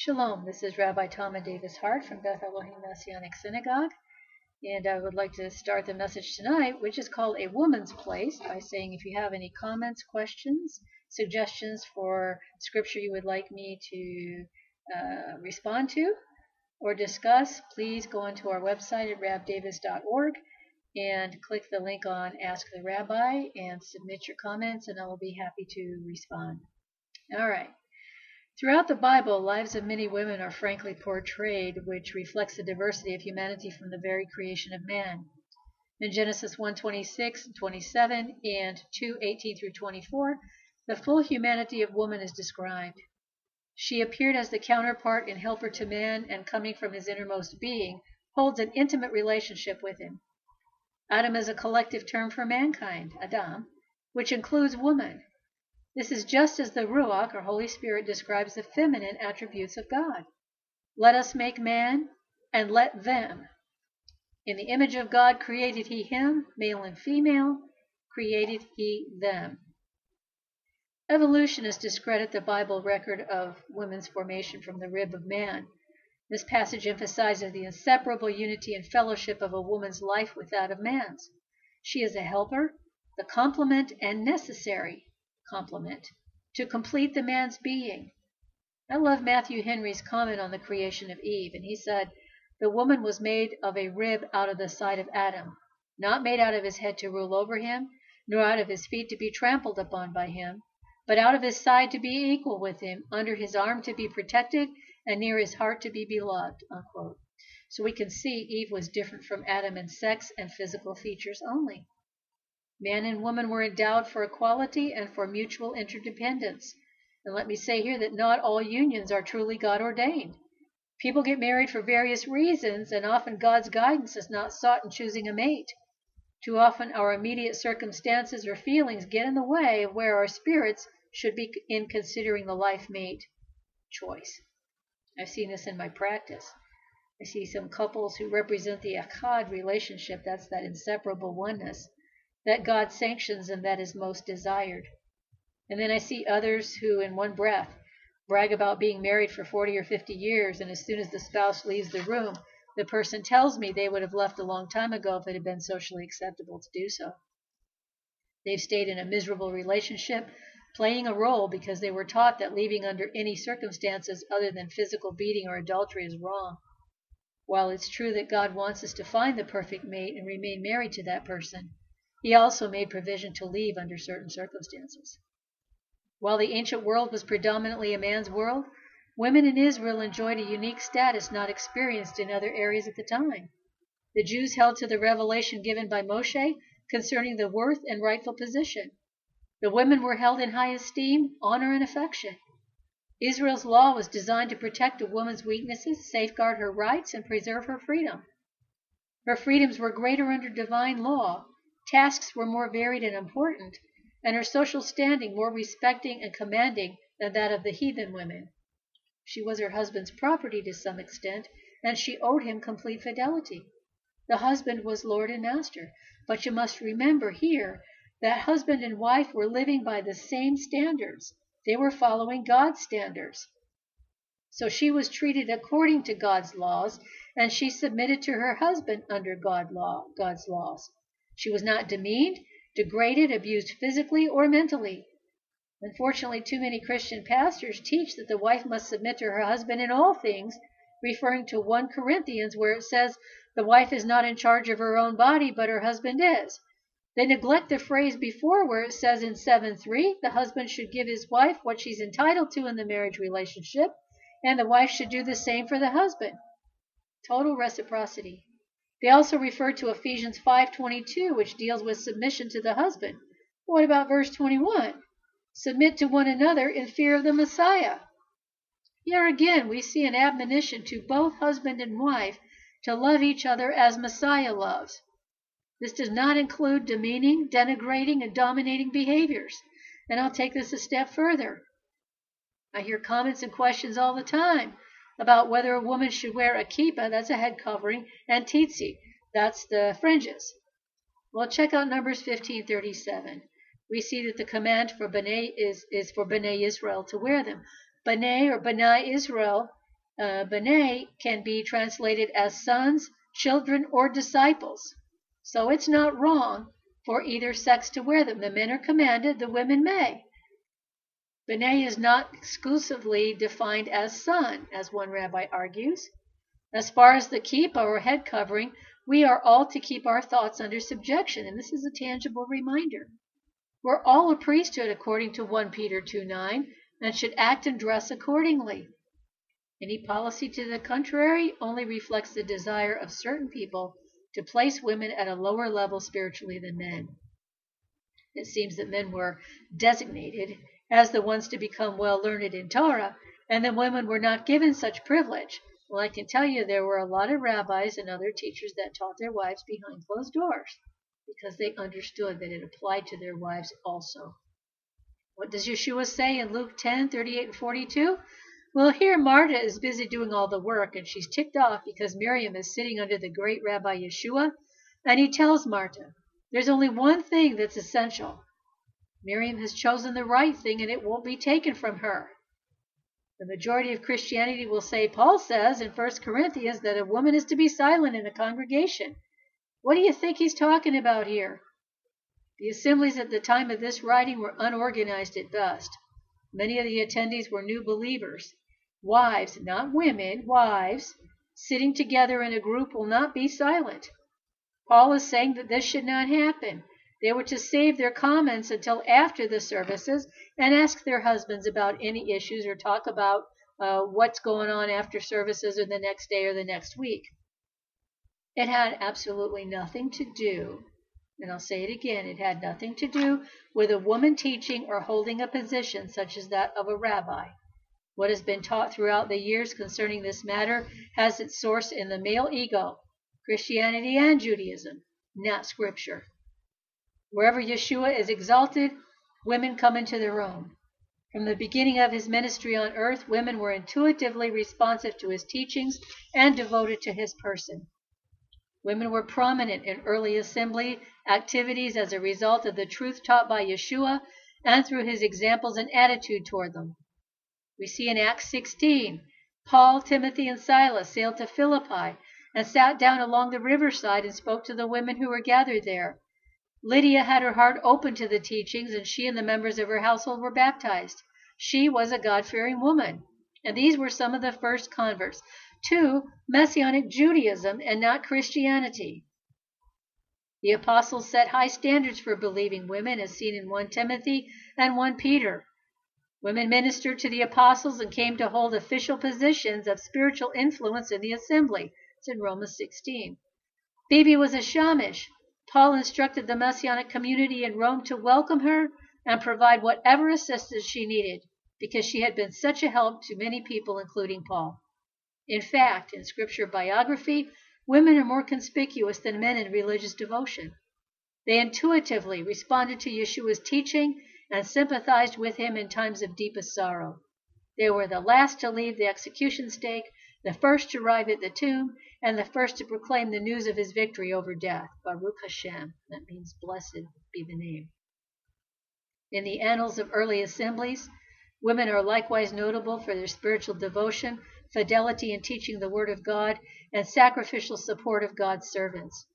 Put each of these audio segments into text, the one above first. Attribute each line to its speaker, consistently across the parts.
Speaker 1: Shalom, this is Rabbi Tama Davis Hart from Beth Elohim Messianic Synagogue, and I would like to start the message tonight, which is called A Woman's Place, by saying if you have any comments, questions, suggestions for scripture you would like me to uh, respond to or discuss, please go onto our website at rabdavis.org and click the link on Ask the Rabbi and submit your comments, and I will be happy to respond. All right. Throughout the Bible, lives of many women are frankly portrayed, which reflects the diversity of humanity from the very creation of man. In Genesis 1:26 and 27 and 2:18 through 24, the full humanity of woman is described. She appeared as the counterpart and helper to man, and coming from his innermost being, holds an intimate relationship with him. Adam is a collective term for mankind, Adam, which includes woman. This is just as the Ruach, or Holy Spirit, describes the feminine attributes of God. Let us make man, and let them. In the image of God created he him, male and female, created he them. Evolutionists discredit the Bible record of women's formation from the rib of man. This passage emphasizes the inseparable unity and fellowship of a woman's life with that of man's. She is a helper, the complement and necessary complement to complete the man's being. I love Matthew Henry's comment on the creation of Eve, and he said, The woman was made of a rib out of the side of Adam, not made out of his head to rule over him, nor out of his feet to be trampled upon by him, but out of his side to be equal with him, under his arm to be protected, and near his heart to be beloved. Unquote. So we can see Eve was different from Adam in sex and physical features only. Man and woman were endowed for equality and for mutual interdependence. And let me say here that not all unions are truly God ordained. People get married for various reasons, and often God's guidance is not sought in choosing a mate. Too often our immediate circumstances or feelings get in the way of where our spirits should be in considering the life mate choice. I've seen this in my practice. I see some couples who represent the Echad relationship, that's that inseparable oneness that God sanctions and that is most desired. And then I see others who, in one breath, brag about being married for 40 or 50 years, and as soon as the spouse leaves the room, the person tells me they would have left a long time ago if it had been socially acceptable to do so. They've stayed in a miserable relationship, playing a role because they were taught that leaving under any circumstances other than physical beating or adultery is wrong. While it's true that God wants us to find the perfect mate and remain married to that person, he also made provision to leave under certain circumstances. While the ancient world was predominantly a man's world, women in Israel enjoyed a unique status not experienced in other areas at the time. The Jews held to the revelation given by Moshe concerning the worth and rightful position. The women were held in high esteem, honor, and affection. Israel's law was designed to protect a woman's weaknesses, safeguard her rights, and preserve her freedom. Her freedoms were greater under divine law, tasks were more varied and important, and her social standing more respecting and commanding than that of the heathen women. She was her husband's property to some extent, and she owed him complete fidelity. The husband was lord and master, but you must remember here that husband and wife were living by the same standards. They were following God's standards. So she was treated according to God's laws, and she submitted to her husband under God law, God's laws. She was not demeaned, degraded, abused physically or mentally. Unfortunately, too many Christian pastors teach that the wife must submit to her husband in all things, referring to 1 Corinthians where it says the wife is not in charge of her own body, but her husband is. They neglect the phrase before where it says in 7:3 the husband should give his wife what she's entitled to in the marriage relationship, and the wife should do the same for the husband. Total reciprocity. They also refer to Ephesians 5:22, which deals with submission to the husband. What about verse 21? Submit to one another in fear of the Messiah. Here again, we see an admonition to both husband and wife to love each other as Messiah loves. This does not include demeaning, denigrating, and dominating behaviors. And I'll take this a step further. I hear comments and questions all the time about whether a woman should wear a kippah, that's a head covering, and tzitzit, that's the fringes. Well, check out Numbers 15:37. We see that the command for B'nai is, is for B'nai Israel to wear them. B'nai or B'nai Israel uh, b'nai can be translated as sons, children, or disciples. So it's not wrong for either sex to wear them. The men are commanded, the women may. B'nai is not exclusively defined as son, as one rabbi argues. As far as the kippah or head covering, we are all to keep our thoughts under subjection, and this is a tangible reminder. We're all a priesthood according to 1 Peter 2 9, and should act and dress accordingly. Any policy to the contrary only reflects the desire of certain people to place women at a lower level spiritually than men. It seems that men were designated as the ones to become well learned in Torah, and the women were not given such privilege. Well, I can tell you there were a lot of rabbis and other teachers that taught their wives behind closed doors because they understood that it applied to their wives also. What does Yeshua say in Luke 10 38 and 42? Well, here Martha is busy doing all the work, and she's ticked off because Miriam is sitting under the great Rabbi Yeshua, and he tells Martha, There's only one thing that's essential. Miriam has chosen the right thing, and it won't be taken from her. The majority of Christianity will say Paul says in 1 Corinthians that a woman is to be silent in a congregation. What do you think he's talking about here? The assemblies at the time of this writing were unorganized at best. Many of the attendees were new believers. Wives, not women, wives, sitting together in a group will not be silent. Paul is saying that this should not happen. They were to save their comments until after the services and ask their husbands about any issues or talk about uh, what's going on after services or the next day or the next week. It had absolutely nothing to do, and I'll say it again, it had nothing to do with a woman teaching or holding a position such as that of a rabbi. What has been taught throughout the years concerning this matter has its source in the male ego, Christianity and Judaism, not Scripture. Wherever Yeshua is exalted, women come into their own. From the beginning of his ministry on earth, women were intuitively responsive to his teachings and devoted to his person. Women were prominent in early assembly activities as a result of the truth taught by Yeshua and through his examples and attitude toward them. We see in Acts 16, Paul, Timothy, and Silas sailed to Philippi and sat down along the riverside and spoke to the women who were gathered there. Lydia had her heart open to the teachings, and she and the members of her household were baptized. She was a God fearing woman, and these were some of the first converts to Messianic Judaism and not Christianity. The apostles set high standards for believing women, as seen in 1 Timothy and 1 Peter. Women ministered to the apostles and came to hold official positions of spiritual influence in the assembly. It's in Romans 16. Phoebe was a shamish, Paul instructed the Messianic community in Rome to welcome her and provide whatever assistance she needed because she had been such a help to many people, including Paul. In fact, in scripture biography, women are more conspicuous than men in religious devotion. They intuitively responded to Yeshua's teaching and sympathized with him in times of deepest sorrow. They were the last to leave the execution stake, the first to arrive at the tomb, and the first to proclaim the news of his victory over death. Baruch Hashem. That means blessed be the name. In the annals of early assemblies, women are likewise notable for their spiritual devotion, fidelity in teaching the Word of God, and sacrificial support of God's servants.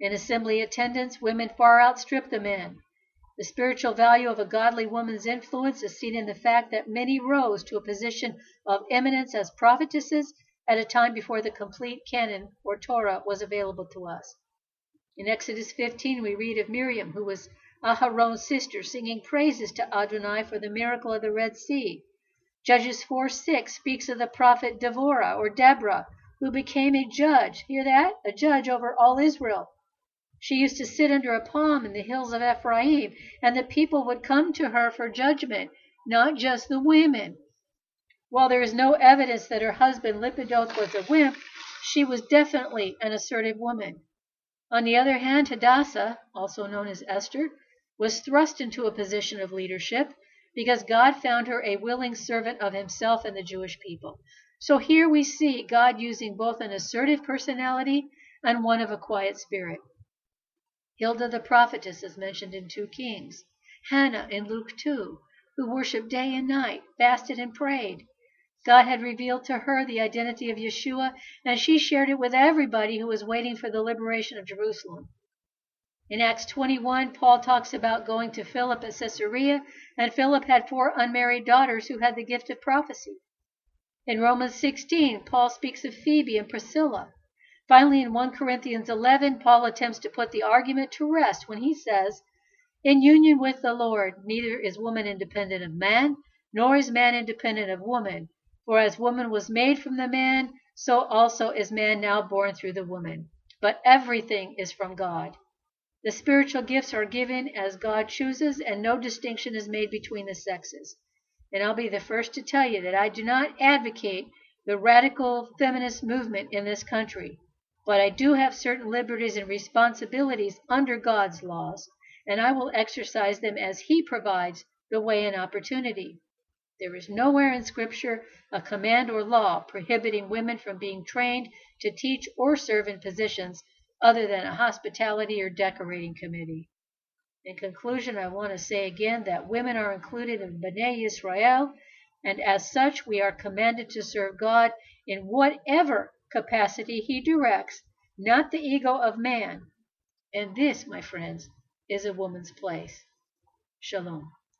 Speaker 1: In assembly attendance, women far outstrip the men. The spiritual value of a godly woman's influence is seen in the fact that many rose to a position of eminence as prophetesses at a time before the complete canon or Torah was available to us. In Exodus 15, we read of Miriam, who was Aharon's sister, singing praises to Adonai for the miracle of the Red Sea. Judges 4 6 speaks of the prophet Devorah or Deborah, who became a judge. Hear that? A judge over all Israel. She used to sit under a palm in the hills of Ephraim, and the people would come to her for judgment, not just the women. While there is no evidence that her husband Lapidoth was a wimp, she was definitely an assertive woman. On the other hand, Hadassah, also known as Esther, was thrust into a position of leadership because God found her a willing servant of himself and the Jewish people. So here we see God using both an assertive personality and one of a quiet spirit. Huldah the prophetess is mentioned in 2 Kings, Hannah in Luke 2, who worshiped day and night, fasted and prayed. God had revealed to her the identity of Yeshua, and she shared it with everybody who was waiting for the liberation of Jerusalem. In Acts 21, Paul talks about going to Philip at Caesarea, and Philip had four unmarried daughters who had the gift of prophecy. In Romans 16, Paul speaks of Phoebe and Priscilla. Finally, in 1 Corinthians 11, Paul attempts to put the argument to rest when he says, In union with the Lord, neither is woman independent of man, nor is man independent of woman. For as woman was made from the man, so also is man now born through the woman. But everything is from God. The spiritual gifts are given as God chooses, and no distinction is made between the sexes. And I'll be the first to tell you that I do not advocate the radical feminist movement in this country, but I do have certain liberties and responsibilities under God's laws, and I will exercise them as He provides the way and opportunity. There is nowhere in Scripture a command or law prohibiting women from being trained to teach or serve in positions other than a hospitality or decorating committee. In conclusion, I want to say again that women are included in B'nai Israel, and as such, we are commanded to serve God in whatever capacity He directs, not the ego of man. And this, my friends, is a woman's place. Shalom.